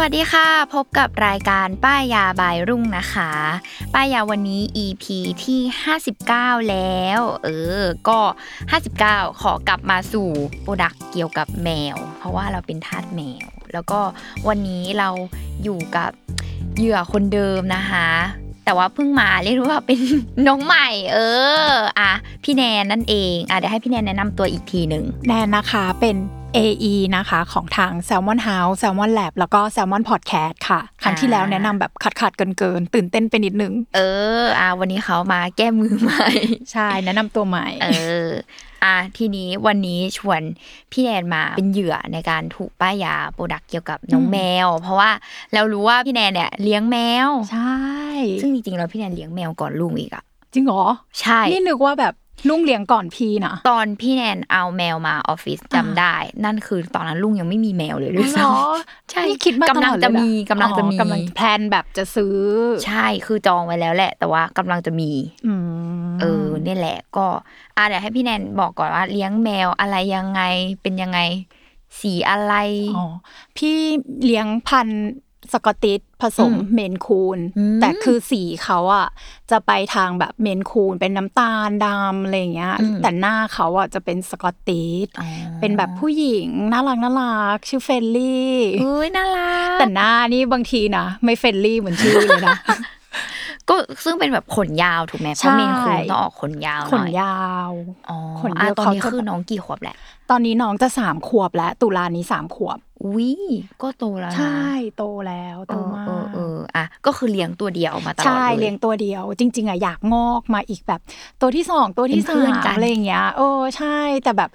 วัสดีค่ะ พบกับรายการป้ายยาบายรุ่งนะคะ ป้ายยาวันนี้ EP ที่ 59 แล้ว เออ ก็ 59 ขอกลับมาสู่โปรดักเกี่ยวกับแมว เพราะว่าเราเป็นทาสแมว แล้วก็วันนี้เราอยู่กับเหยื่อคนเดิมนะคะ แต่ว่าเพิ่งมาเรียกว่าเป็นน้องใหม่ เออ อะ พี่แนนนั่นเอง อะเดี๋ยวให้พี่แนนแนะนำตัวอีกทีหนึ่งแนนนะคะเป็น AE นะคะ ของทาง Salmon House Salmon Lab แล้วก็ Salmon Podcast ค่ะ ครั้งที่แล้วแนะนำแบบขัดขัดเกินเกินๆตื่นเต้นไปนิดนึง เออ อะวันนี้เขามาแก้มือใหม่ ใช่ แนะนำตัวใหม่ เออ อะทีนี้วันนี้ชวนพี่แนนมาเป็นเหยื่อในการถูกป้ายยา product เกี่ยวกับน้องแมว เพราะว่าเรารู้ว่าพี่แนนเนี่ยเลี้ยงแมว ใช่ ซึ่งจริงๆแล้วพี่แนนเลี้ยงแมวก่อนลุงอีกอะจริงเหรอ ใช่ นี่นึกว่าแบบ ลุงเลี้ยงก่อนพี่นะ ตอนพี่แนนเอาแมวมาออฟฟิศจำได้ นั่นคือตอนนั้นลุงยังไม่มีแมวเลยด้วยเหรอซ้ำใช่นี่คิดมาตกำลลัองดเลยจะเหรอมีกำลังจะมีอ๋อกำลัง plan แบบจะซื้อ ใช่คือจองไว้แล้วแหละ แต่ว่ากำลังจะมีอืมเออเนี่ยแหละ ก็อะเดี๋ยวให้พี่แนนบอกก่อนว่าเลี้ยงแมวอะไรยังไงเป็นยังไง สีอะไรอ๋อพี่เลี้ยงพันธุ์ Scottish ผสมอืม Maine Coon อืมแต่คือสีเขาอะจะไปทางแบบ Maine Coon เป็นน้ำตาลดำอะไรอย่างเงี้ยอืมแต่หน้าเขาอะจะเป็น Scottish อ๋อเป็นแบบผู้หญิงน่ารักน่ารักชื่อเฟรนลี่เอ้ยน่ารักแต่หน้านี่บางทีนะไม่เฟรนลี่เหมือนชื่อเลยนะก็ซึ่งเป็นแบบขนยาวถูกไหมเพใช่ราะเมนคูนต้องออกขนยาวขหนน่อยยาวอ๋อขนอะเยอะตอนนี้เขาจะคือน้องกี่ขวบแหละ ตอนนี้น้องจะสามขวบแล้ว ตุลานี้สามขวบอุ้ยก็โตแล้วนะใช่โตแล้วเอโตอมาเออกเอออะก็คือเลี้ยงตัวเดียวมาตลอดใช่เลยเลี้ยงตัวเดียว จริง ๆอะอยากงอกมาอีกแบบ ตัวที่สองตัวที่เป็นเพื่สาอนมกันอะไรอย่างเงี้ยเออใช่แต่แบบ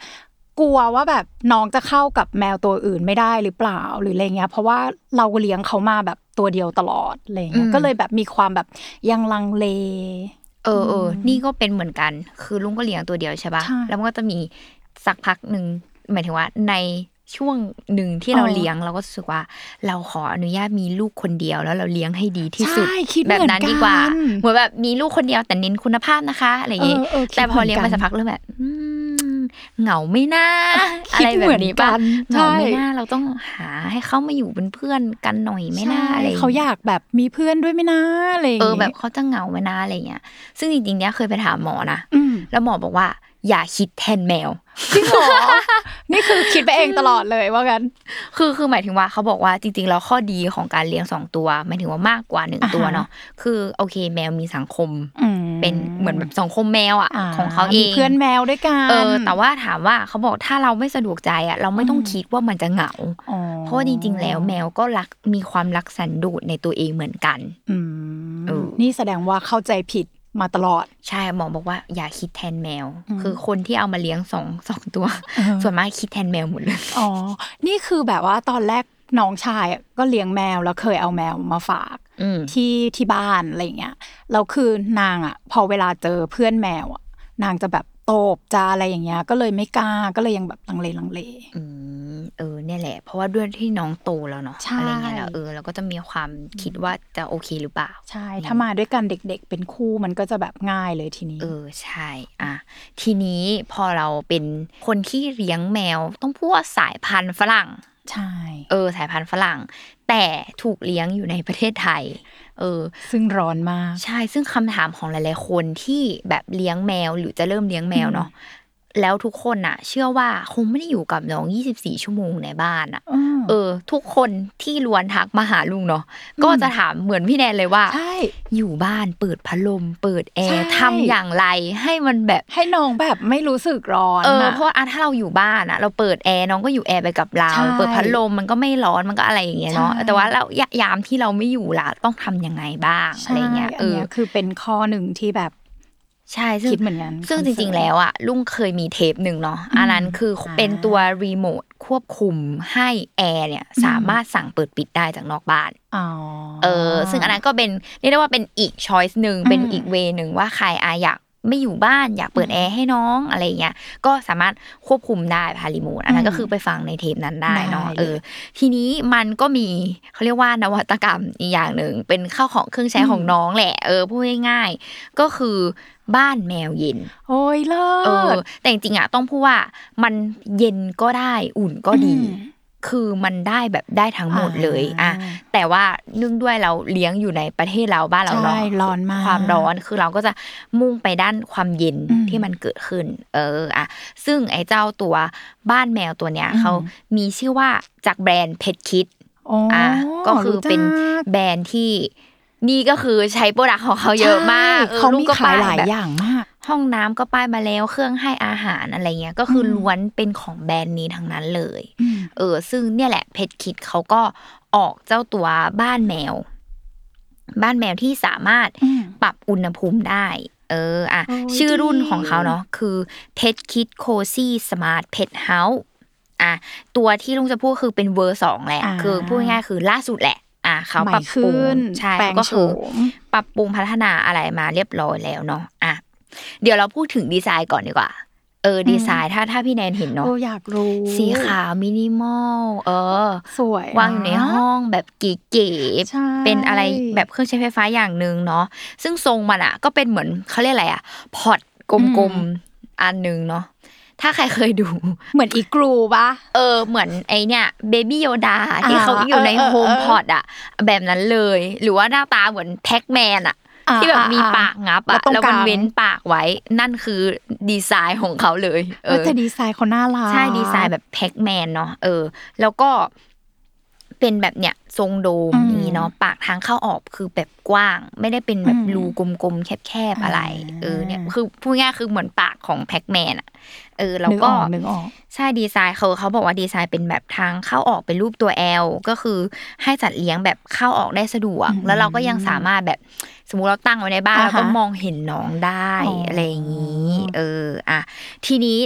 กลัวว่าแบบน้องจะเข้ากับแมวตัวอื่นไม่ได้หรือเปล่าหรืออะไรเงี้ย เพราะว่าเราเลี้ยงเขามาแบบตัวเดียวตลอดอะไรเงี้ยก็เลยแบบมีความแบบยังลังเลเออเออ นี่ก็เป็นเหมือนกัน คือลุงก็เลี้ยงตัวเดียวใช่ปะใช่แล้วมันก็จะมี สักพักหนึ่งหมายถึงว่าในช่วงหนึ่งที่เราอ๋อเลี้ยงเราก็รู้สึกว่า เราขออนุญาตมีลูกคนเดียวแล้วเราเลี้ยงให้ดีที่สุดใช่คิดแบบนั้นดีกว่าเหมือนกันเหมือนแบบมีลูกคนเดียวแต่เน้นคุณภาพนะคะอะไรอย่างงี้เออเออคิดแต่พอเลี้ยงเหมืไปอนกันสักพักเริ่มแบบอืมเหงาไม่น่าอะคิดไรแบบนี้เหมือนกัปะนเหงาไม่ใช่น่าเราต้องหาให้เขามาอยู่เป็นเพื่อนกันหน่อยไม่น่าใช่อะไรอย่างเขางี้อยากแบบมีเพื่อนด้วยไหมนะอะไรอย่างเอองี้แบบเขาจะเหงาไหมนะอะไรเงี้ยซึ่งจริงๆเนี้ยเคยไปถามหมอนะอืมแล้วหมอบอกว่า อย่าคิดแทนแมวจริงเหรอนี่คือคิดไปเองตลอดเลยว่ากัน คือคือหมายถึงว่าเขาบอกว่าจริงๆแล้วข้อดีของการเลี้ยงสองตัวหมายถึงว่ามากกว่าหนึ่งอ่าฮะตัวเนาะคือโอเค แมวมีสังคมอืมเป็นเหมือนแบบสังคมแมวอะของเขาเอมีงเพื่อนแมวด้วยกันเออแต่ว่าถามว่าเขาบอกถ้าเราไม่สะดวกใจอะเราไม่ต้องอืมคิดว่ามันจะเหงาอ๋อเพราะว่าจริง ๆ แล้วแมวก็รักมีความรักสันโดษในตัวเองเหมือนกันอืมเออนี่แสดงว่าเข้าใจผิด มาตลอด ใช่หมอบอกว่าอย่าคิดแทนแมวอืมคือคนที่เอามาเลี้ยงสองสองตัวเออส่วนมากคิดแทนแมวหมดเลยอ๋อนี่คือแบบว่าตอนแรกน้องชายอะก็เลี้ยงแมวแล้วเคยเอาแมวมาฝากอืมที่ที่บ้านอะไรอย่างเงี้ยแล้วคือนางอะ พอเวลาเจอเพื่อนแมวอะนางจะแบบโตบจะอะไรอย่างเงี้ย ก็เลยไม่กล้าก็เลยยังแบบลังเลลังเลอืมเออเนี่ยแหละ เพราะว่าด้วยที่น้องโตแล้วเนาะใช่อะไรเงี้ยแล้วเออเราก็จะมีความคิดว่าจะโอเคหรือเปล่า ใช่ ถ้ามาด้วยกันเด็กๆ เป็นคู่มันก็จะแบบง่ายเลยทีนี้ เออใช่ อะทีนี้พอเราเป็นคนที่เลี้ยงแมวต้องพูดว่าสายพันธุ์ฝรั่ง ใช่ เออ สายพันธุ์ฝรั่ง แต่ถูกเลี้ยงอยู่ในประเทศไทย เออ ซึ่งร้อนมาก ใช่ซึ่งคำถามของหลาย ๆ คนที่แบบเลี้ยงแมว หรือจะเริ่มเลี้ยงแมวเนาะ แล้วทุกคนน่ะเชื่อว่าคงไม่ได้อยู่กับน้อง 24 ชั่วโมงในบ้านอะเออ ทุกคนที่ล้วนทักมาหาลุงเนาะก็จะถามเหมือนพี่แนนเลยว่าใช่อยู่บ้านเปิดพัดลม เปิดแอใช่ร์ทำอย่างไรให้มันแบบให้น้องแบบไม่รู้สึกร้อนเออน่เพราะอะถ้าเราอยู่บ้านอะเราเปิดแอร์น้องก็อยู่แอร์ไปกับเราใช่เปิดพัดลมมันก็ไม่ร้อนมันก็อะไรอย่างเงี้ยเนาะใช่แต่ว่าเรายามที่เราไม่อยู่ล่ะต้องทำยังไงบ้างอะไรเงี้ยใช่เออนนี้ยคือเป็นข้อหนึ่งที่แบบ ใช่ซึ่งคิดเหมือนกันซึ่งจริง ๆ แล้วอะลุงเคยมีเทปหนึ่งเนาะอันนั้นคืออมเป็นตัวรีโมทควบคุมให้แอร์เนี่ยสามารถสั่งเปิดปิดได้จากนอกบ้านอ๋อเออซึ่งอันนั้นก็เป็นเรียกได้ว่าเป็นอีก choice หนึ่งเป็นอืมอีก way หนึ่งว่าใครอาอยาก ไม่อยู่บ้านอยากเปิดแอร์ให้น้องอะไรเงี้ยก็สามารถควบคุมได้พารีโมทอันนั้นก็คือไปฟังในเทปนั้นได้เนาะได้เลยเออ ทีนี้มันก็มีเขาเรียกว่านวัตกรรมอีกอย่างหนึ่งเป็นข้าวของเครื่องใช้ของน้องแหละเออพูดง่ายๆก็คือบ้านแมวเย็น โอ้ยเลิเออศแต่จริงๆอะต้องพูดว่ามันเย็นก็ได้อุ่นก็ดีอืม คือมันได้แบบได้ทั้งหมดเลยอะอ่าแต่ว่าเนื่องด้วยเราเลี้ยงอยู่ในประเทศเราบ้านเราเนาะใช่ร้อนมากความร้อนคือเราก็จะมุ่งไปด้านความเย็นอืมที่มันเกิดขึ้น เอออะซึ่งไอ้เจ้าตัวบ้านแมวตัวเนี้ยอืมเขามีชื่อว่าจากแบรนด์ PETKIT โอ้อะก็คือเป็นรู้จักแบรนด์ที่นี่ก็คือใช้ product ของเขาเยอะมากใช่เขาลูมีก็ขายหลายแบบอย่างมาก ห้องน้ำก็ป้ายมาแล้ว เครื่องให้อาหารอะไรเงี้ย ก็คืออมล้วนเป็นของแบรนด์นี้ทั้งนั้นเลยอืมเออ ซึ่งเนี่ยแหละ PETKIT เขาก็ออกเจ้าตัวบ้านแมว บ้านแมวที่สามารถอืมปรับอุณหภูมิได้ เอออะโอ้ยชื่อรุ่นดีของเขาเนาะคือ Pet Kit Cozy Smart Pet House อะตัวที่ลุงจะพูดคือเป็นเวอร์สองแหละอ่าคือพูดง่ายๆคือล่าสุดแหละอะเขาใหม่ปรับปรุงขึ้นใช่แปลงก็คือโฉมปรับปรุงพัฒนาอะไรมาเรียบร้อยแล้วเนาะอะ เดี๋ยวเราพูดถึงดีไซน์ก่อนดีกว่า เออ ดีไซน์ถ้าถ้าพี่แนนเห็นเนาะโอ้อยากรู้ สีขาวมินิมอล เออ สวย วางอยู่ในห้องแบบเก๋ใช่ๆเป็นอะไรแบบเครื่องใช้ไฟฟ้าอย่างหนึ่งเนาะซึ่งทรงมันอะ ก็เป็นเหมือนเขาเรียกอะไรอะ pod กลมๆอันหนึ่งเนาะถ้าใครเคยดู เหมือนอิกลูปะเออ เหมือนไอเนี่ย Baby Yoda ที่อ่าเขาอยู่ในเออเออโฮมเออ pod อะแบบนั้นเลย หรือว่าหน้าตาเหมือน Pac-Man อะอ่า ที่แบบมีอ่าปากงับแล้วอะตรงแล้วมันกลางเว้นปากไว้ นั่นคือดีไซน์ของเขาเลย เออแต่ดีไซน์เขาน่ารักใช่ดีไซน์แบบ Pac-Man เนาะเออ แล้วก็ เป็นแบบเนี้ยทรงโดมอืมนี้เนาะปากทางเข้าออกคือแบบกว้าง ไม่ได้เป็นแบบอืมรูกลมๆแคบๆอะไรอ่าเออเนี่ยคือพูดง่ายๆคือเหมือนปากของแพ็กแมนอะเออแล้วนึกก็ออกนึกออกใช่ดีไซน์เขาเขาบอกว่าดีไซน์เป็นแบบทางเข้าออกเป็นรูปตัว L ก็คือให้จัดเลี้ยงแบบเข้าออกได้สะดวกอืมแล้วเราก็ยังสามารถแบบสมมุติเราตั้งไว้ในบ้านอ่าเราก็ฮะมองเห็นน้องได้อ๋อออะไรอย่างนี้เอออะทีนี้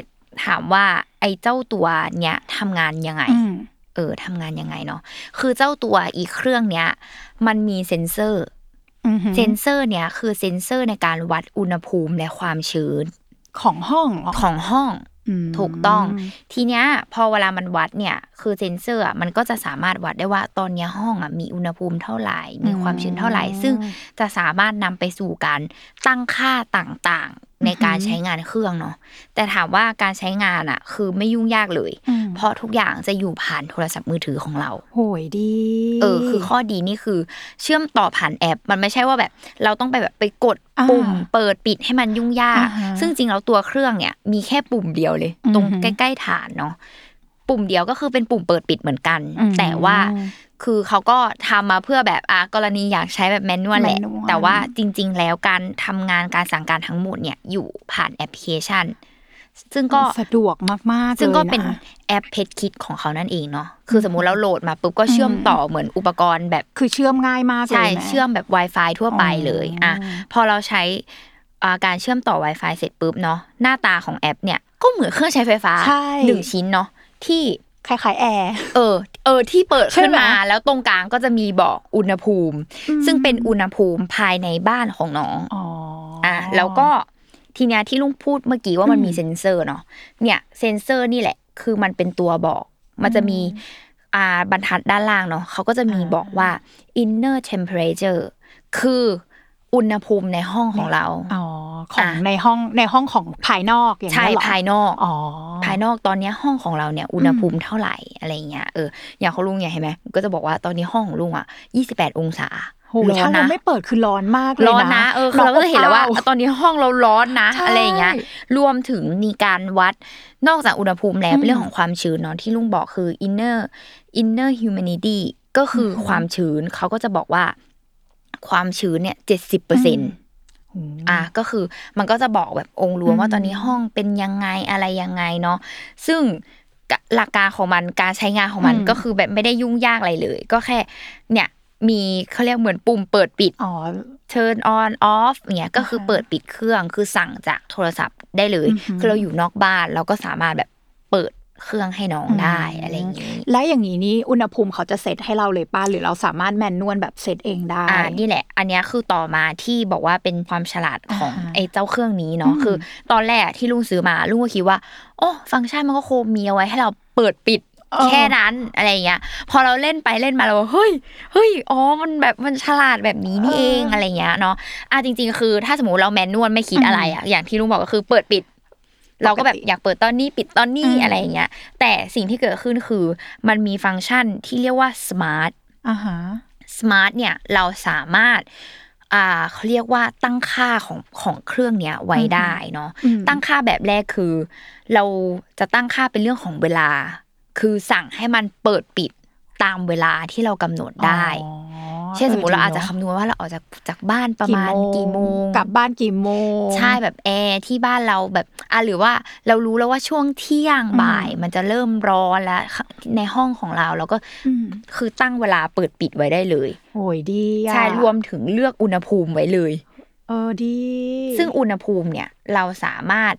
ถามว่าไอ้เจ้าตัวเนี้ยทำงานยังไง อืมเออทำงานยังไงเนาะคือเจ้าตัวไอ้เครื่องเนี้ย มันมีเซ็นเซอร์อือหือเซ็นเซอร์เนี้ยคือเซ็นเซอร์ในการวัดอุณหภูมิและความชื้นของห้องเหรอของห้องมถูกต้อง ทีเนี้ยพอเวลามันวัดเนี่ย คือเซนเซอร์อะมันก็จะสามารถวัดได้ว่าตอนเนี้ยห้องอะมีอุณหภูมิเท่าไหร่ มีความชื้นเท่าไหร่ ซึ่งจะสามารถนำไปสู่การตั้งค่าต่างๆ ในการใช้งานเครื่องเนาะแต่ถามว่าการใช้งานอะคือไม่ยุ่งยากเลยอืมเพราะทุกอย่างจะอยู่ผ่านโทรศัพท์มือถือของเราโหยดีเออคือข้อดีนี่คือ เชื่อมต่อผ่านแอป มันไม่ใช่ว่าแบบ เราต้องไปแบบไปกดอ่าปุ่ม เปิดปิดให้มันยุ่งยากอ่าฮะซึ่งจริงแล้วตัวเครื่องเนี่ย มีแค่ปุ่มเดียวเลย ตรงอือฮึใกล้ๆฐานเนาะปุ่มเดียวก็คือเป็นปุ่มเปิดปิดเหมือนกันอืมแต่ว่า คือเขาก็ทำมาเพื่อแบบอะกรณีอยากใช้แบบ manual แหละ manual แต่ว่าจริง ๆ แล้วการทำงานการสั่งการทั้งหมดเนี่ยอยู่ผ่านแอปพลิเคชัน ซึ่งก็สะดวกมากๆซึ่งก็จะเป็นแอป PETKIT ของเขานั่นเองเนาะคือสมมุติเราโหลดมาปุ๊บก็เชื่อมต่อเหมือนอุปกรณ์แบบคือเชื่อมง่ายมากเลยใช่ไหมเชื่อมแบบ Wi-Fi ทั่วไปเลยอ๋ออ่อะพอเราใช้อ่าการเชื่อมต่อ Wi-Fi เสร็จปุ๊บเนาะหน้าตาของแอปเนี่ยก็เหมือนเครื่องใช้ไฟฟ้าใช่หนึ่งชิ้นเนาะที่คล้ายๆแอร์ เออเออที่เปิดใช่ขึ้นไหมมาแล้วตรงกลางก็จะมีบอกอุณหภูมิ ซึ่งเป็นอุณหภูมิภายในบ้านของน้องอ๋ออะแล้วก็ทีเนี้ยที่ลุงพูดเมื่อกี้ว่ามันอืมมีเซ็นเซอร์เนาะเนี่ยเซ็นเซอร์นี่แหละ คือมันเป็นตัวบอก มันจะมีอ่าบรรทัดด้านล่างเนาะเขาก็จะมีอ่าบอกว่า inner temperature คือ อุณหภูมิในห้องของเรา อ๋อ ของอะในห้องในห้องของภายนอกอย่างใช่นี้ยเหรอภายนอก อ๋อ ภายนอกตอนเนี้ยห้องของเราเนี่ยอุณหภูมิเท่าไหร่อะไรเงี้ย เออ อย่างของลุงเนี่ยเห็นไหมก็จะบอกว่าตอนนี้ห้องของลุงอะ28องศาโหถ้าเราไม่เปิดคือร้อนมากเลยนะร้อนนะเออคือเราก็จะเห็นแล้วว่าร้อนอบอ้ตอนนี้ห้องเราร้อนนะใช่อะไรอย่างเงี้ยรวมถึงมีการวัดนอกจากอุณหภูมิแล้วอืมเป็นเรื่องของความชื้นเนาะที่ลุงบอกคือ inner inner humidity ก็คืออมความชื้นเขาก็จะบอกว่า ความชื้นเนี่ยเจ็ดสิบเปอร์เซ็นต์อืมอะก็คือมันก็จะบอกแบบองค์รวมอืมว่าตอนนี้ห้องเป็นยังไงอะไรยังไงเนาะซึ่งกะหลักการของมันการใช้งานของมันอืมก็คือแบบไม่ได้ยุ่งยากอะไรเลย ก็แค่เนี่ยมีเขาเรียกเหมือนปุ่มเปิดปิดอ๋อ turn on off เงี้ยก็คืออ่าฮะเปิดปิดเครื่องคือสั่งจากโทรศัพท์ได้เลยอือหือคือเราอยู่นอกบ้านเราก็สามารถแบบเปิด เครื่องให้น้องได้อะไรอย่างงี้และอย่างนี้นี่อุณหภูมิเขาจะเซตให้เราเลยป้าหรือเราสามารถแมนนวลแบบเซตเองได้อ่านี่แหละ อันเนี้ยคือต่อมาที่บอกว่าเป็นความฉลาดของอ่าฮะไอ้เจ้าเครื่องนี้เนาะอืมคือ ตอนแรกที่ลุงซื้อมาลุงก็คิดว่าโอ้ฟังก์ชันมันก็คงมีเอาไว้ให้เราเปิดปิดแค่นั้นอะไรอย่างเงี้ย พอเราเล่นไปเล่นมาเราเฮ้ยเฮ้ยอ๋อมันแบบมันฉลาดแบบนี้นี่เองอะไรเงี้ยเนาะอะจริง ๆ คือ ถ้าสมมติเราแมนนวลไม่คิดอะไรอะอย่างที่ลุงบอกก็คือเปิดปิด เราก็แบบอยากเปิดตอนนี้ปิดตอนนี้อืมอะไรอย่างเงี้ย แต่สิ่งที่เกิดขึ้นคือ มันมีฟังก์ชันที่เรียกว่า smart อ่าฮะ smart เนี่ยเราสามารถอ่าเขาเรียกว่าตั้งค่าของของเครื่องเนี้ยไว้ได้เนาะอืมตั้งค่าแบบแรกคือ เราจะตั้งค่าเป็นเรื่องของเวลา คือสั่งให้มันเปิดปิด ตามเวลาที่เรากำหนดได้อ๋อเช่นสมมติเราอาจจะดีนคำนวณว่าเราออกจากจากบ้านประมาณกี่โมงกลับบ้านกี่โมงใช่แบบแอร์ที่บ้านเราแบบอะหรือว่าเรารู้แล้วว่าช่วงเที่ยงอืมบ่ายมันจะเริ่มร้อนแล้วในห้องของเราเราก็อืมคือตั้งเวลาเปิดปิดไว้ได้เลยโอ้ยดีอะใช่รวมถึงเลือกอุณหภูมิไว้เลย เออดี ซึ่งอุณหภูมิเนี่ยเราสามารถ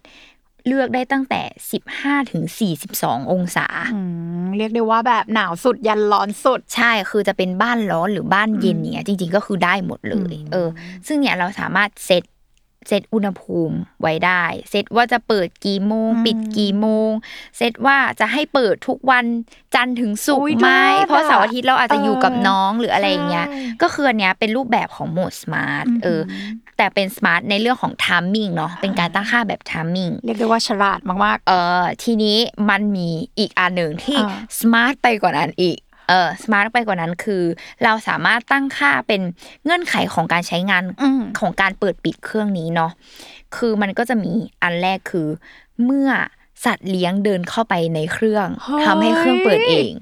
เลือกได้ตั้งแต่ 15ถึง42 องศาอืมเรียกได้ว่าแบบหนาวสุดยันร้อนสุด ใช่คือจะเป็นบ้านร้อนหรือบ้านเย็นเนี่ยจริง ๆ ก็คือได้หมดเลยอืมเออ ซึ่งเนี่ยเราสามารถเซต เซตอุณหภูมิไว้ได้ เซตว่าจะเปิดกี่โมง ปิดกี่โมง เซตว่าจะให้เปิดทุกวันจันทร์ถึงศุกร์อุ๊ยไหมได้เพราะเสาร์อาทิตย์เราอาจจะอยู่กับเออน้องหรืออะไรอย่างเงี้ยใช่ก็คืออันเนี้ยเป็นรูปแบบของโหมด smart เอออแต่เป็น smart ในเรื่องของ timing เนาะเป็นการตั้งค่าแบบ timing เรียกได้ว่าฉลาดมากเออทีนี้มันมีอีกอันหนึ่งที่อ่า smart ไปกว่านั้นอีก เออ smart ไปกว่านั้นคือ เราสามารถตั้งค่าเป็นเงื่อนไขของการใช้งานอืมของการเปิดปิดเครื่องนี้เนาะคือมันก็จะมีอันแรกคือ เมื่อสัตว์เลี้ยงเดินเข้าไปในเครื่องเฮ้ยทำให้เครื่องเปิดเอง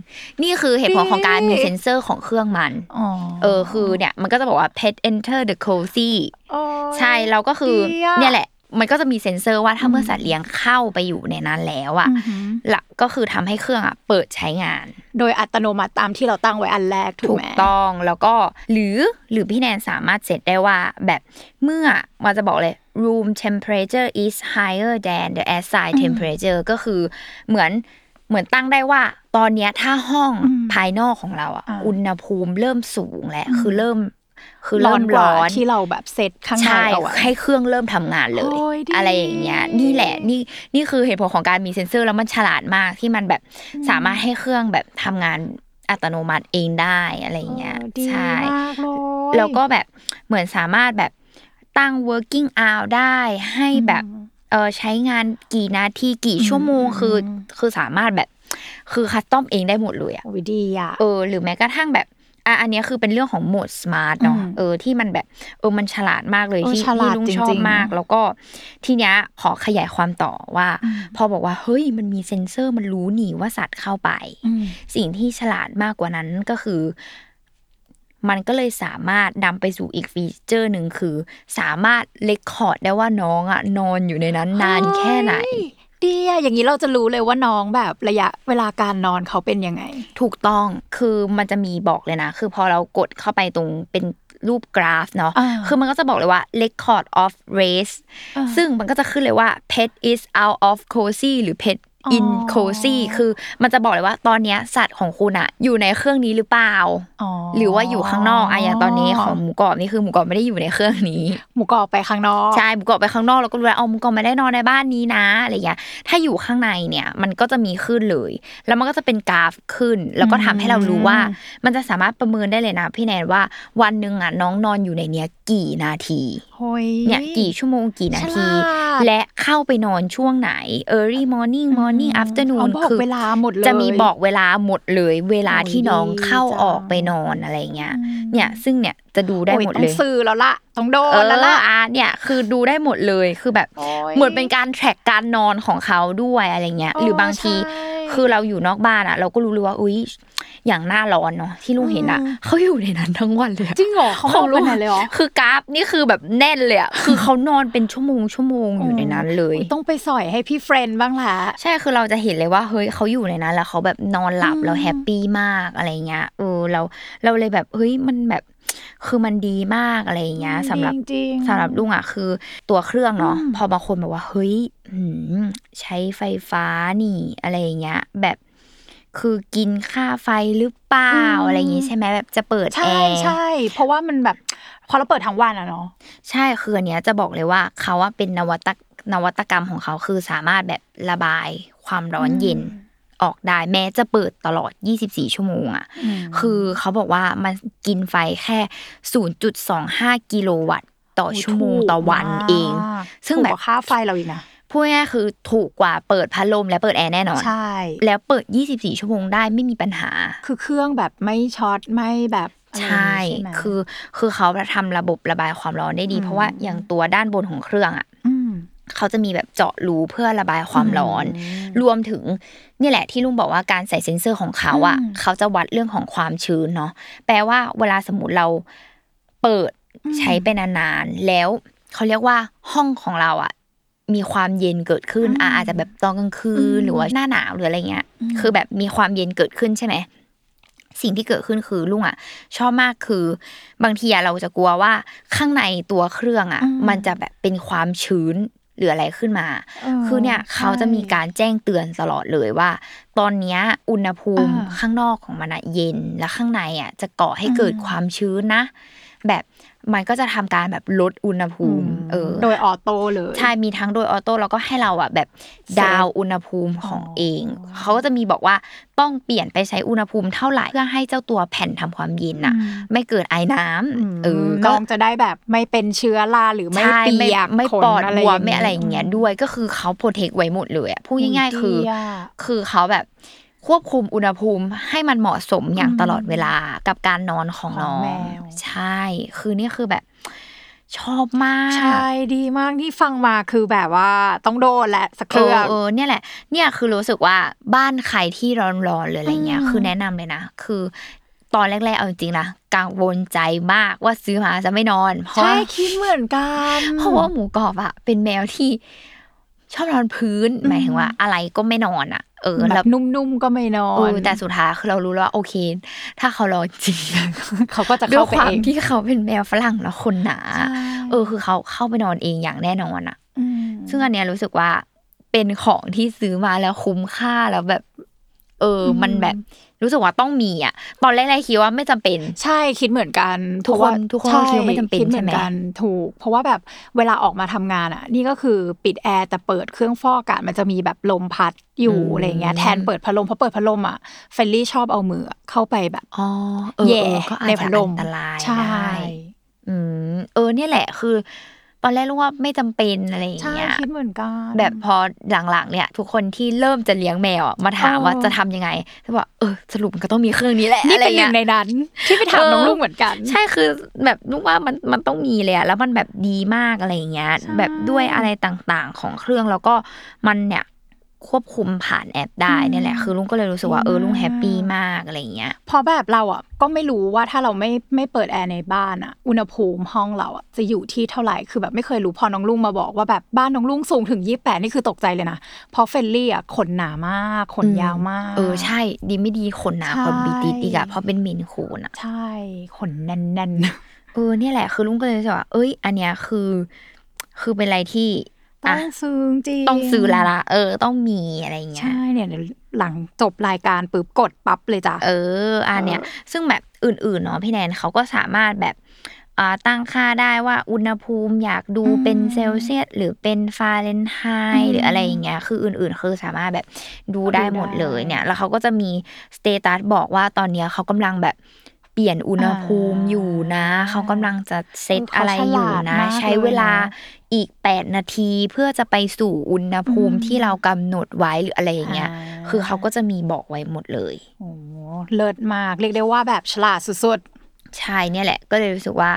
นี่คือเหตุผลของการมีเซ็นเซอร์ของเครื่องมันๆอ๋อเออคือเนี่ยมันก็จะบอกว่า pet enter the cozy โอ้ยใช่เราก็คือดีอะเนี่ยแหละ มันก็จะมีเซ็นเซอร์ว่าถ้าเมื่อสัตว์เลี้ยงเข้าไปอยู่ในนั้นแล้วอะอือหือละก็คือทำให้เครื่องอะเปิดใช้งาน โดยอัตโนมัติตามที่เราตั้งไว้อันแรกถูกไหมถูไหกต้องแล้วก็หรือหรือพี่แนนสามารถเสร็จได้ว่าแบบเมื่อมันจะบอกเลย room temperature is higher than the outside temperature ก็คือเหมือนเหมือนตั้งได้ว่า ตอนเนี้ยถ้าห้องอืมภายนอกของเราอะอ่าอุณหภูมิเริ่มสูงแล้วคือเริ่ม คือร้อเริ่นมกว่าร้อนที่เราแบบเซตข้างในใช่เอาไว้ให้เครื่องเริ่มทำงานเลยโอ้ยดีอะไรอย่างเงี้ยนี่แหละนี่นี่คือเหตุผลของการมีเซ็นเซอร์แล้วมันฉลาดมากที่มันแบบสามารถให้เครื่องแบบทำงานอัตโนมัติเองได้อะไรอย่างเงี้ยออดีใช่มากเลยแล้วก็แบบเหมือนสามารถแบบตั้ง working hour ได้ให้แบบเออใช้งานกี่นาทีกี่ชั่วโมงคือคือสามารถแบบ คือคัสตอมเองได้หมดเลยอะโอ้ยดีอะเออหรือแม้กระทั่งแบบ อะอันเนี้ยคือเป็นเรื่องของโหมดสมาร์ทเนาะอืมเออที่มันแบบเออมันฉลาดมากเลยเออที่ฉลาที่ดลุงจริงๆชอบมาก แล้วก็ทีเนี้ยขอขยายความต่อว่า พอบอกว่าเฮ้ยมันมีเซ็นเซอร์มันรู้นี่ว่าสัตว์เข้าไปอืมสิ่งที่ฉลาดมากกว่านั้นก็คือ มันก็เลยสามารถนำไปสู่อีก feature หนึ่งคือ สามารถ record ได้ว่าน้องอะนอนอยู่ในนั้นนานแค่ไหน เฮ้ยดีอะอย่างนี้เราจะรู้เลยว่าน้องแบบระยะเวลาการนอนเขาเป็นยังไง ถูกต้องคือมันจะมีบอกเลยนะ คือพอเรากดเข้าไปตรงเป็นรูปกราฟเนาะอ่าคือมันก็จะบอกเลยว่า record of race อ่าซึ่งมันก็จะขึ้นเลยว่า pet is out of cozy หรือ pet อ๋อ in cozy คือมันจะบอกเลยว่าตอนเนี้ยสัตว์ของคุณอะอยู่ในเครื่องนี้หรือเปล่าอ๋อหรือว่าอยู่ข้างนอกอะอย่างตอนนี้ของหมูกรอบนี่คือหมูกรอบไม่ได้อยู่ในเครื่องนี้ หมูกรอบไปข้างนอกใช่หมูกรอบไปข้างนอกเราก็รู้แล้วเอาหมูกรอบไม่ได้นอนในบ้านนี้นะอะไรอย่างเงี้ยถ้าอยู่ข้างในเนี่ยมันก็จะมีขึ้นเลย แล้วมันก็จะเป็นกราฟขึ้น แล้วก็ทำให้เรารู้ว่า มันจะสามารถประเมินได้เลยนะพี่แนนว่าวันหนึ่งอะน้องนอนอยู่ในเนี้ยกี่นาทีโอ้ยเนี่ยกี่ชั่วโมงกี่นาทีฉลาดและเข้าไปนอนช่วงไหน early morning morning อ๋ afternoon อบอกคือเวลาหมดเลยจะมีบอกเวลาหมดเลย เวลาที่น้องโอ้ยดีเข้าจังออกไปนอนอะไรเงี้ย เนี่ยซึ่งเนี่ยจะดูได้โอ้ยหมดต้อเลงยซื้อแล้วละต้องโดเอนแล้วอละอะเนี่ยคือดูได้หมดเลยคือแบบโอ้ยเหมือนเป็นการแทร็กการนอนของเขาด้วยอะไรเงี้ยโอ้หรือบางทีใช่คือเราอยู่นอกบ้านอะ เราก็รู้เลยว่าอุ้ย อย่างหน้าร้อนเนาะที่ลุงเห็นอะอืมเขาอยู่ในนั้นทั้งวันเลยอะจริงเหรอเขาไม่ออกไปไหนเลยเหรอคือกราฟนี่คือแบบแน่นเลยอะคือเขานอนเป็นชั่วโมงชั่วโมงอยู่ในนั้นเลย ต้องไปสอยให้พี่เฟรนด์บ้างละใช่คือเราจะเห็นเลยว่าเฮ้ยเขาอยู่ในนั้นแล้วเขาแบบนอนหลับอืมแล้ว happy มากอะไรเงี้ยเออเราเราเลยแบบเฮ้ยมันแบบคือมันดีมากอะไรเงี้ยสำหรับจริงๆสำหรับลุงอะคือ ตัวเครื่องเนาะอืมพอบางคนแบบว่าเฮ้ยหืมใช้ไฟฟ้านี่อะไรอย่างเงี้ย แบบ คือกินค่าไฟหรือเปล่าอะไรอย่างงี้ใช่ไหมแบบจะเปิดแอใช่ร์ใช่เพราะว่ามันแบบพอเราเปิดทั้งวันอะเนาะใช่คืออันเนี้ยจะบอกเลยว่าเขาว่าเป็นนวัตนวัตกรรมของเขาคือสามารถแบบระบายความร้อนเย็นออกได้แม้จะเปิดตลอด 24 ชั่วโมงอะ คือเขาบอกว่ามันกินไฟแค่ 0.25 กิโลวัตต์ต่อชั่วโมงต่อวันเอง ซึ่งแบบถูกกว่าค่าไฟเราอีกนะ พูดง่ายๆคือถูกกว่าเปิดพัดลมและเปิดแอร์แน่นอนใช่ แล้วเปิด 24 ชั่วโมงได้ไม่มีปัญหา คือเครื่องแบบไม่ช็อตไม่แบบอะไรใช่อย่างงี้ไหมคือคือเขาทำระบบระบายความร้อนได้ดีอืมเพราะว่าอย่างตัวด้านบนของเครื่องอะมเขาจะมีแบบเจาะรูเพื่อระบายความร้อน รวมถึงนี่แหละที่ลุงบอกว่าการใส่เซ็นเซอร์ของเขาอะอืมเขาจะวัดเรื่องของความชื้นเนาะแปลว่าเวลาสมมติเราเปิดใช้ไปนานๆแล้วเขาเรียกว่าห้องของเราอะ มีความเย็นเกิดขึ้นอะอาจจะแบบตอนกลางคืนหรือว่าหน้าหนาวหรืออะไรเงี้ย คือแบบมีความเย็นเกิดขึ้นใช่ไหมสิ่งที่เกิดขึ้นคือลุงอะ ชอบมากคือบางทีอะเราจะกลัวว่าข้างในตัวเครื่องอะอืมมันจะแบบเป็นความชื้นหรืออะไรขึ้นมาเออคือเนี่ยใช่เขาจะมีการแจ้งเตือนตลอดเลยว่า ตอนเนี้ยอุณหภูมิอ่าข้างนอกของมันอะเย็นแล้วข้างในอะจะก่อให้เกิดอืมความชื้นนะ แบบ มันก็จะทำการแบบลดอุณหภูมิ เออ โดย auto เลย ใช่ มีทั้งโดย auto แล้วก็ให้เราอะแบบ set down อุณหภูมิของอ๋อเอง เขาก็จะมีบอกว่าต้องเปลี่ยนไปใช้อุณหภูมิเท่าไหร่เพื่อให้เจ้าตัวแผ่นทำความเย็นอะ ไม่เกิดไอน้ำเออก็น้องจะได้แบบไม่เป็นเชื้อราหรือไม่ใช่เปียกไม่ขนปอดอะไรบวมย่างไม่งี้อะไรอย่างเงี้ยด้วยก็คือเขา protect ไว้หมดเลยอะพูดง่ายๆคือดีอะคือเขาแบบ ควบคุมอุณหภูมิให้มันเหมาะสมอย่างอืมตลอดเวลากับการนอนของของน้องแมวใช่ คือนี่คือแบบชอบมาก ใช่ดีมากที่ฟังมาคือแบบว่าต้องโดนแหละสักเคเอรื่อองเออเนี่ยแหละ เนี่ยคือรู้สึกว่าบ้านใครที่ร้อนๆหรืออะไรเงี้ยอืมคือแนะนำเลยนะ คือ ตอนแรกๆเอาจริงๆนะกังวลใจมากว่าซื้อมาจะไม่นอน เพราะใช่ว่าคิดเหมือนกันเพราะว่าหมูกรอบอะเป็นแมวที่ชอบนอนพื้นหมายถึงว่าอะไรก็ไม่นอนอะ เออแบแล้วบนุ่มๆก็ไม่นอเอนอแต่สุดท้ายคือเรารู้แล้วว่าโอเค ถ้าเขารอจริงเขาก็จะด้วยเข้าไปความเองที่เขาเป็นแมวฝรั่งแล้วคนหนาใช่เออ คือเขาเข้าไปนอนเองอย่างแน่นอนอะมซึ่งอันเนี้ยรู้สึกว่าเป็นของที่ซื้อมาแล้วคุ้มค่าแล้วแบบ เอออมมันแบบรู้สึกว่าต้องมีอะ ตอนแรกๆคิดว่าไม่จำเป็น ใช่คิดเหมือนกันทุกคนเพราะว่าทุกคนใช่คิดว่าไม่จำเป็นคิดเหมืใช่อนไหมกันถูก เพราะว่าแบบเวลาออกมาทำงานอะ นี่ก็คือปิดแอร์แต่เปิดเครื่องฟอกอากาศมันจะมีแบบลมพัดอยู่อืมอะไรเงี้ยแทนเปิดพัดลมเพราะเปิดพัดลมอะเฟลลี่ชอบเอามือเข้าไปแบบอ๋อเออแย่เออในพัดลมก็อาจจะอันตรายใช่ได้อืมเออเนี่ยแหละคือ ตอนแรกรู้ว่าไม่จำเป็นอะไรอย่างใช่เงี้ยคิดเหมือนกันแบบพอหลังๆเนี่ย ทุกคนที่เริ่มจะเลี้ยงแมวอะมาถามว่าเออจะทำยังไงจะบอกเออสรุปมันก็ต้องมีเครื่องนี้แหละนี่อะไรเป็นหนึ่เงี้งยในนั้น ที่ไปถามเออน้องลูกเหมือนกัน ใช่คือแบบนุกว่ามันมันต้องมีเลยอะแล้วมันแบบดีมากอะไรอย่างเงี้ยใช่แบบด้วยอะไรต่างๆของเครื่องแล้วก็มันเนี่ย ควบคุมผ่านแอปได้เนี่ยแหละ คือลุงก็เลยรู้สึกว่าเออลุง happy มากอะไรอย่างเงี้ยเพราะแบบเราอะก็ไม่รู้ว่าถ้าเราไม่ไม่เปิดแอร์ในบ้านอะ อุณหภูมิห้องเราอะจะอยู่ที่เท่าไหร่คือแบบไม่เคยรู้พอน้องลุงมาบอกว่าแบบบ้านน้องลุงสูงถึงยี่แปดนี่คือตกใจเลยนะเพราะเฟลลี่อะขนหนามากขนยาวมาก เออใช่ ดีไม่ดีขนหนาใช่ขนบีติดอีกอะเพราะเป็นเมนคูนอะใช่ขนแน่นเออเนี่ยแหละคือลุงก็เลยรู้สึกว่าเอ้ย อันเนี้ยคือ คือเป็นอะไรที่ ต้อะองซื้อจริงต้องซื้อและละเออ ต้องมีอะไรอย่างเงี้ยใช่เนี่ยเดี๋ยวหลังจบรายการปุ๊บกดปั๊บเลยจ้ะเอออันเนี้ยซึ่งแบบอื่นๆเนาะพี่แนนเขาก็สามารถแบบอ่าตั้งค่าได้ว่าอุณหภูมิอยากดูอืมเป็นเซลเซียสหรือเป็นฟาเรนไฮอืมต์หรืออะไรอย่างเงี้ยคืออื่นๆ คือสามารถแบบดูได้หมดเลยดูได้เนี่ย แล้วเขาก็จะมีสเตตัสบอกว่าตอนเนี้ยเขากำลังแบบเปลี่ยนอุณหภูมิอ่าอยู่นะ เขากำลังจะเซตเออเขาอะไรอยู่ฉลาดนะมากใช้เวลาเลยนะอีกแปดนาทีเพื่อจะไปสู่อุณหภูมิอืมที่เรากำหนดไว้หรืออะไรอย่างเงี้ยอ่าคือเขาก็จะมีบอกไว้หมดเลยโอ้โหเลิศมาก เรียกได้ว่าแบบฉลาดสุดใช่เนี่ยแหละ ก็เลยรู้สึกว่า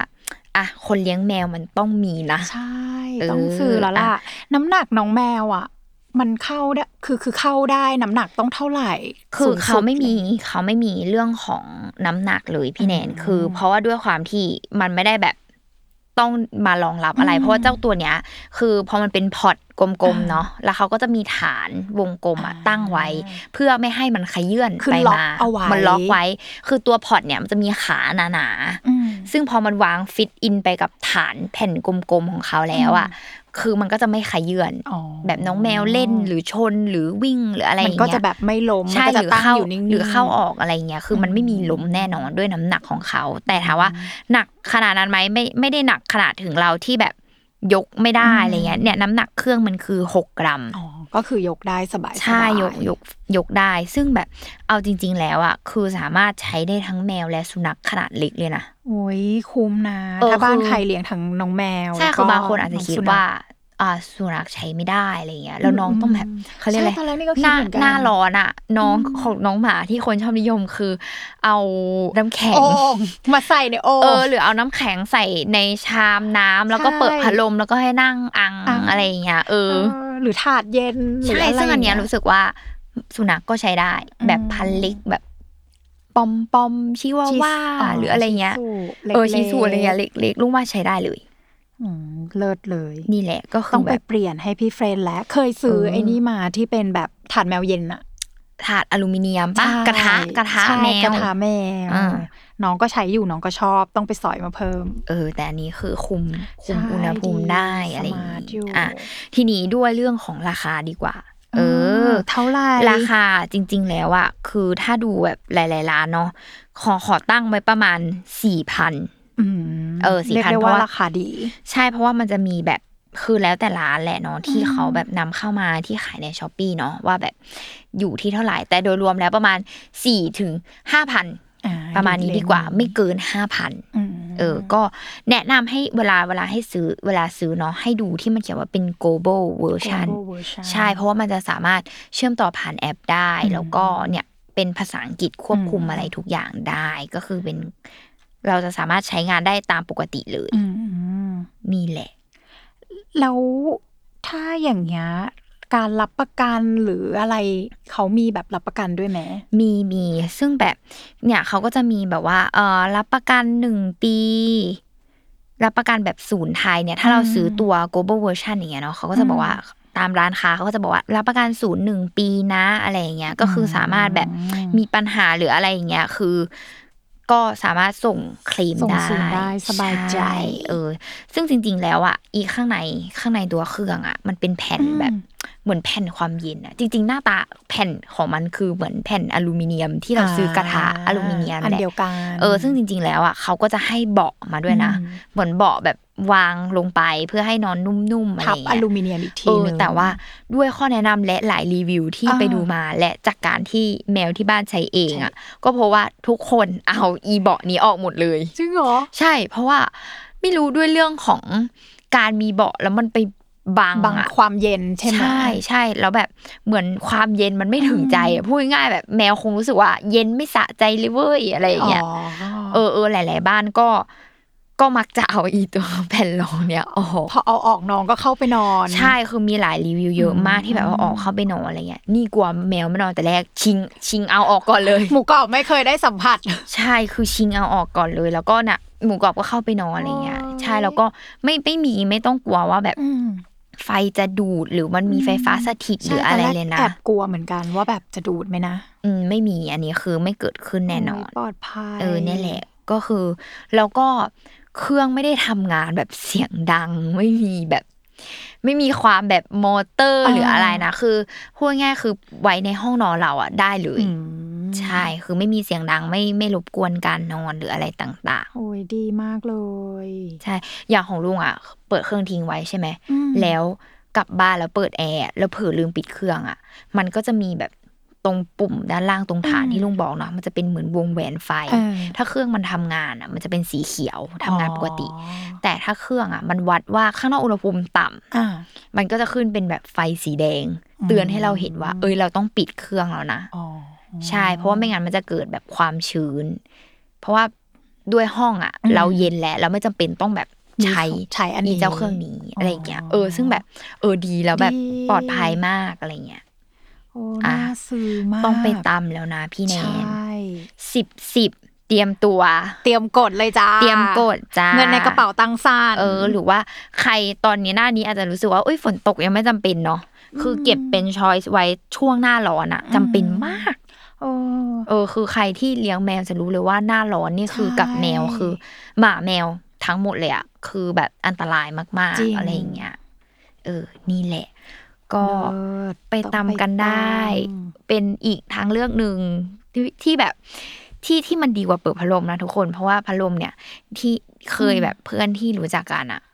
อะคนเลี้ยงแมวมันต้องมีนะๆใช่เออต้องซื้อแล้วล่ะอะ น้ำหนักน้องแมวอะ มันเข้าได้คือคือเข้าได้น้ำหนักต้องเท่าไหร่ คือสูงสุเขาดไม่มีเลยเขาไม่มีเรื่องของน้ำหนักเลยพี่แนนอืมคือ เพราะว่าด้วยความที่มันไม่ได้แบบต้องมารองรับอะไรอืมเพราะว่าเจ้าตัวเนี้ย คือพอมันเป็นพอร์ตกลมอ่าๆเนาะแล้วเขาก็จะมีฐานวงกลมอะอ่าตั้งไว้ เพื่อไม่ให้มันขยื่นคือไปล็อกมาเอาไว้มันล็อกไว้ คือตัวพอร์ตเนี่ยมันจะมีขาหนาๆอืมซึ่งพอมันวางฟิตอินไปกับฐานแผ่นกลมๆของเขาแล้วอะ คือมันก็จะไม่ขยื่นอ๋อแบบน้องแมวเล่นหรือชนหรือวิ่งหรืออะไรอมันย่างก็เงี้ยจะแบบไม่ล้มใช่มันก็หจะรือตั้งเข้าอยู่นิ่งๆหรือเข้าออกอะไรเงี้ยคือมันไม่มีล้มแน่นอนด้วยน้ำหนักของเขา แต่ถามว่าหนักขนาดนั้นไหมไม่ไม่ได้หนักขนาดถึงเราที่แบบ ยกไม่ได้อะไรเงี้ยเนี่ยน้ำหนักเครื่องมันคือหกกรัมอ๋อก็คือยกได้สบายๆใช่ยกยกยกได้ ซึ่งแบบเอาจริง ๆ แล้วอะคือสามารถใช้ได้ทั้งแมวและสุนัขขนาดเล็กเลยนะโอ้ยคุ้มนะเออถ้าบ้านคือใครเลี้ยงทั้งน้องแมวใช่แล้วคืก็อบางคนอาจจะคิดน้งสุนัขว่า อ่าสุนัขใช้ไม่ได้อะไรเงี้ยแล้วน้องต้องแบบเขาเรียกอะไรใช่ตอนแรกนี่ก็คิหดน้าเหมือนกันหน้าร้อนอะ น้องอืมของน้องหมาที่คนชอบนิยมคือ เอาน้ำแข็งโอ่งมาใส่ในโอ่งเออหรือเอาน้ำแข็งใส่ในชามน้ำแล้วก็ใช่เปิดพัดลมแล้วก็ให้นั่งอังอังอะไรอย่างเงี้ยเออเออ หรือถาดเย็นหรือใช่อะไรซึ่งอันเนี้ยางงี้รู้สึกว่าสุนัขก็ใช้ได้อืมแบบพันเล็กแบบปอมปอมชิวาว่าชิสหรืออะไรเงี้ยชิสุเออล็กๆชิสูอะไรเงี้ยเล็กๆลุงว่าใช้ได้เลยอืม เลิศเลย นี่แหละ ก็คืต้อองแบไปบเปลี่ยนให้พี่เฟรนแล้ว เคยซื้อเออไอ้นี่มาที่เป็นแบบถาดแมวเย็นอะถาดอลูมิเนียมปะใช่กระทะกระทะใช่แมกวระทะแมวอ่าน้องก็ใช้อยู่น้องก็ชอบต้องไปสอยมาเพิ่ม เออ แต่อันนี้คือคุมคุมใช่อุณหภูมิได้ดีอะไรอย่างสมาร์ทอยู่งี้อะทีนี้ด้วยเรื่องของราคาดีกว่า เออ เท่าไหร่ราคาจริง ๆ แล้วอะคือถ้าดูแบบหลายๆร้านเนาะขอขอตั้งไว้ประมาณสี่พันอืม เออ4,000เรียกได้ว่าราะว่าราคาดี ใช่เพราะว่ามันจะมีแบบคือแล้วแต่ร้านแหละเนาะที่เขาแบบนำเข้ามาที่ขายใน Shopee เนาะว่าแบบอยู่ที่เท่าไหร่ แต่โดยรวมแล้วประมาณสี่ถึงห้าพันอ่าประมาณนี้ดีกว่าอยู่ในไม่เกินห้าพันอืมเออ ก็แนะนำให้เวลาเวลาให้ซื้อเวลาซื้อเนาะให้ดูที่มันเขียนว่าเป็น global version Global version ใช่เพราะว่ามันจะสามารถเชื่อมต่อผ่านแอปได้อืมแล้วก็เนี่ยเป็นภาษาอังกฤษควบคุมอืมอะไรทุกอย่างได้ก็คือเป็น เราจะสามารถใช้งานได้ตามปกติเลยอืมนี่แหละ แล้วถ้าอย่างเงี้ยการรับประกันหรืออะไรเขามีแบบรับประกันด้วยไหมมีมีซึ่งแบบเนี่ยเขาก็จะมีแบบว่าเออรับประกันหนึ่งปี รับประกันแบบศูนย์ไทยเนี่ย ถ้าเราอืมซื้อตัว global version อย่างเงี้ยเนาะเขาก็จะบอกว่าตามร้านค้าเขาก็จะบอกว่ารับประกันศูนย์หนึ่งปีนะอะไรอย่างเงี้ยก็คือสามารถแบบมีปัญหาหรืออะไรอย่างเงี้ยคือ ก็สามารถส่งเคลมส่งได้คืนได้สบายใจช่เออ ซึ่งจริง ๆ แล้วอะอีข้างในข้างในตัวเครื่องอะ มันเป็นแผ่นอืมแบบเหมือนแผ่นความเย็นอะ จริง ๆ หน้าตาแผ่นของมันคือเหมือนแผ่นอลูมิเนียมที่เราซื้อกระทะอลูมิเนียมอันแหละเดียวกันเออซึ่งจริง ๆ แล้วอะเขาก็จะให้เบาะมาด้วยนะอืมเหมือนเบาะแบบ วางลงไปเพื่อให้นอนนุ่มๆอะไรทับอย่างอเงี้ยลูมิเนียมอีกทีเออหนึงแต่ว่าด้วยข้อแนะนำและหลายรีวิวที่อ่าไปดูมา และจากการที่แมวที่บ้านใช้เองอะ ก็เพราะว่าทุกคนเอาอีเบาะนี้ออกหมดเลยจริงเหรอใช่ เพราะว่าไม่รู้ด้วยเรื่องของการมีเบาะแล้วมันไปบังบางอะความเย็นใช่ไหมใช่ใช่แล้วแบบเหมือนความเย็นมันไม่ถึงใจอะพูดง่ายๆแบบแมวคงรู้สึกว่า เย็นไม่สะใจเลยเว้ยอะไรอย่างเงี้ยอ๋อเออเออหลาย ๆ บ้านก็ ก็มักจะเอาอีตัวแผ่นรองเนี่ยออกพอเอาออกน้องก็เข้าไปนอน ใช่คือมีหลายรีวิวเยอะมากอืมที่แบบว่าออกเข้าไปนอนอะไรเงี้ยนี่กลัวแมวไม่นอนแต่แรกชิงชิงเอาออกก่อนเลย หมูกรอบไม่เคยได้สัมผัส ใช่คือชิงเอาออกก่อนเลย แล้วก็น่ะหมูกรอบก็เข้าไปนอนอะไรเงี้ยโอ้ยใช่แล้วก็ไม่ไม่มีไม่ต้องกลัวว่าแบบอืมไฟจะดูดหรือมันมีไฟฟ้าสถิตหรืออะไรเลยนะแอบกลัวเหมือนกันว่าแบบจะดูดไหมนะอืมไม่มีอันนี้คือไม่เกิดขึ้นแน่นอนโยปลอดภัยเออเนี่ยแหละก็คือแล้วก็ เครื่องไม่ได้ทำงานแบบเสียงดังไม่มีแบบ ไม่มีความแบบมอเตอร์หรืออะไรนะคือพูดง่ายๆคือไว้ในห้องนอนเราอะได้เลยอืมใช่ คือไม่มีเสียงดังไม่ไม่รบกวนการนอนหรืออะไรต่างโอ้ยดีมากเลยๆใช่ อย่างของลุงอะ เปิดเครื่องทิ้งไว้ใช่ไหมอืมแล้วกลับบ้านแล้วเปิดแอร์แล้วเผลอลืมปิดเครื่องอะ มันก็จะมีแบบ ตรงปุ่มด้านล่างตรงฐานที่ลุงบอกเนาะมันจะเป็นเหมือนวงแหวนไฟเออถ้าเครื่องมันทำงานอะ มันจะเป็นสีเขียวทำงานปกติอ๋อแต่ถ้าเครื่องอะ มันวัดว่าข้างนอกอุณหภูมิต่ำอ่ามันก็จะขึ้นเป็นแบบไฟสีแดงอืมเตือนให้เราเห็นว่า เอ้ยเราต้องปิดเครื่องแล้วนะอ๋อใช่ เพราะว่าไม่งั้นมันจะเกิดแบบความชื้น เพราะว่าด้วยห้องอะอืมเราเย็นแล้วเราไม่จำเป็นต้องแบบใช้มีใช้อันนี้มีเจ้าเครื่องนี้อะไรอย่างเงี้ยอ๋อเออ ซึ่งแบบ เออดีแล้วแบบดีปลอดภัยมากอะไรเงี้ย โอ้อะน่าซื้อมาก ต้องไปตามแล้วนะพี่แนใชน่สิบสิบเตรียมตัว เตรียมกดเลยจ้า เตรียมกดจ้า เงินในกระเป๋าตังค์ซ่านเออ หรือว่าใครตอนนี้หน้านี้อาจจะรู้สึกว่าเอ้ยฝนตกยังไม่จำเป็นเนาะ คือเก็บเป็นช้อยส์ไว้ช่วงหน้าร้อนอะจำเป็นมากโอ้เออ คือใครที่เลี้ยงแมวจะรู้เลยว่าหน้าร้อนนี่คือใช่กับแมวคือ หมาแมวทั้งหมดเลยอะคือแบบอันตรายมากจริงๆอะไรอย่างเงี้ย เออ นี่แหละ ก็เลิศไปตามกันได้ต้องเป็นอีกทางเลือกหนึ่งที่ที่แบบที่ที่มันดีกว่าเปิดพัดลมนะทุกคน เพราะว่าพัดลมเนี่ยที่เคยแบบเพื่อนที่รู้จักกันอะอืม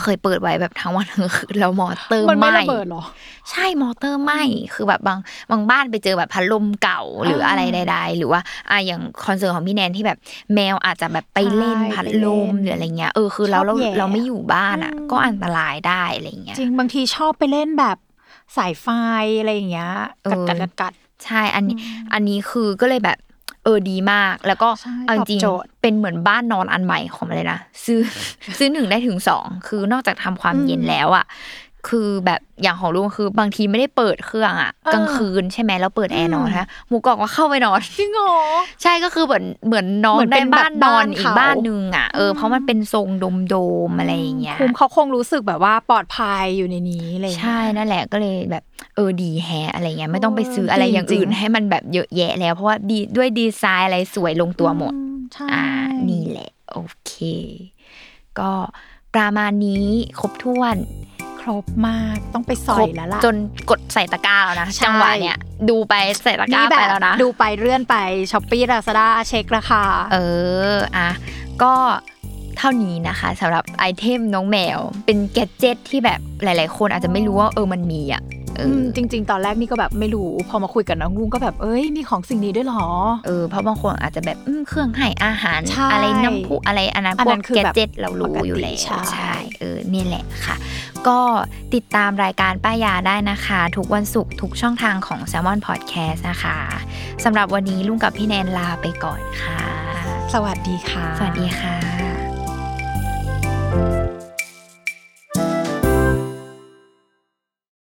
เคยเปิดไว้แบบทั้งวันทั้งคืนแล้วมอเตอร์มันไหไม่ม้ระเบิดเหรอ ใช่มอเตอร์ไหม้คือแบบบางบางบ้านไปเจอแบบพัดลมเก่าหรืออะไรใด ๆ หรือว่าอะอย่างคอนเสิร์ตของพี่แนนที่แบบแมวอาจจะแบบไปเล่นใช่พัดลมไปเล่นหรืออะไรเงี้ยเออคือเราเราชอบแย่เราไม่อยู่บ้านอะอืมก็อันตรายได้อะไรเงี้ยจริงบางทีชอบไปเล่นแบบสายไฟอะไรอย่างเงี้ยเออกัดกัดกัดกัดใช่อันนี้อันนี้คือก็เลยแบบเออดีมาก แล้วก็ใช่เอาจริงตอบโจทย์เป็นเหมือนบ้านนอนอันใหม่ของมันเลยนะซื้อซื้อหนึ่งได้ถึงสองคือนอกจากทำความเย็นแล้วอะ คือแบบอย่างของลุงคือบางทีไม่ได้เปิดเครื่องอะกลางคืนใช่ไหมแล้วเปิดแอร์นอนฮะหมูกรอบก็เข้าไปนอนจริงเหรอใช่ก็คือเหมือนเหมือนนอนเหมือนได้เป็นแบบบ้านนอนบ้านอีกเขาบ้านหนึ่งอะเออเพราะมันเป็นทรงโดมๆอะไรอย่างเงี้ยคุมเขาคงรู้สึกแบบว่าปลอดภัยอยู่ในนี้อะไรอย่างเลยใช่นั่นแหละก็เลยแบบเออดีแฮะอะไรเงี้ยไม่ต้องไปซื้ออะไรอย่างอื่นจริงๆให้มันแบบเยอะแยะแล้วเพราะว่าดีด้วยดีไซน์อะไรสวยลงตัวหมดใช่อ่านี่แหละ โอเค ก็ประมาณนี้ครบถ้วนคร บมากครบต้องไปสอยแล้วล่ะจนกดใส่ตะกร้าแล้วนะใช่จังหวะเนี้ยดูไปใส่ตะกร้านี่แบบไปแล้วนะดูไปเลื่อนไป Shopee Lazada เช็คราคาเอออะก็เท่านี้นะคะสำหรับ item น้องแมว เป็นแกดเจ็ตที่แบบหลาย ๆ คนอาจจะไม่รู้ว่าเออมันมีอะเออม จริง ๆ ตอนแรกนี่ก็แบบไม่รู้ พอมาคุยกับน้องลุงก็แบบเอ้ยมีของสิ่งนี้ด้วยเหรอเออเพราะบางคนอาจจะแบบอืมเครื่องให้อาหารใช่อะไรน้ำพุอะไรอันนั้นอันพวนั้กนคือแกแบบดเจ็ตเรารู้ปกติอยู่แล้วใช่เออเนี่ยแหละค่ะ ก็ติดตามรายการป้ายาได้นะคะ ทุกวันศุกร์ทุกช่องทางของ s ซ l m o n Podcast นะคะสำหรับวันนี้ลุงกับพี่แนนลาไปก่อนค่ะ สวัสดีค่ะ สวัสดีค่ะ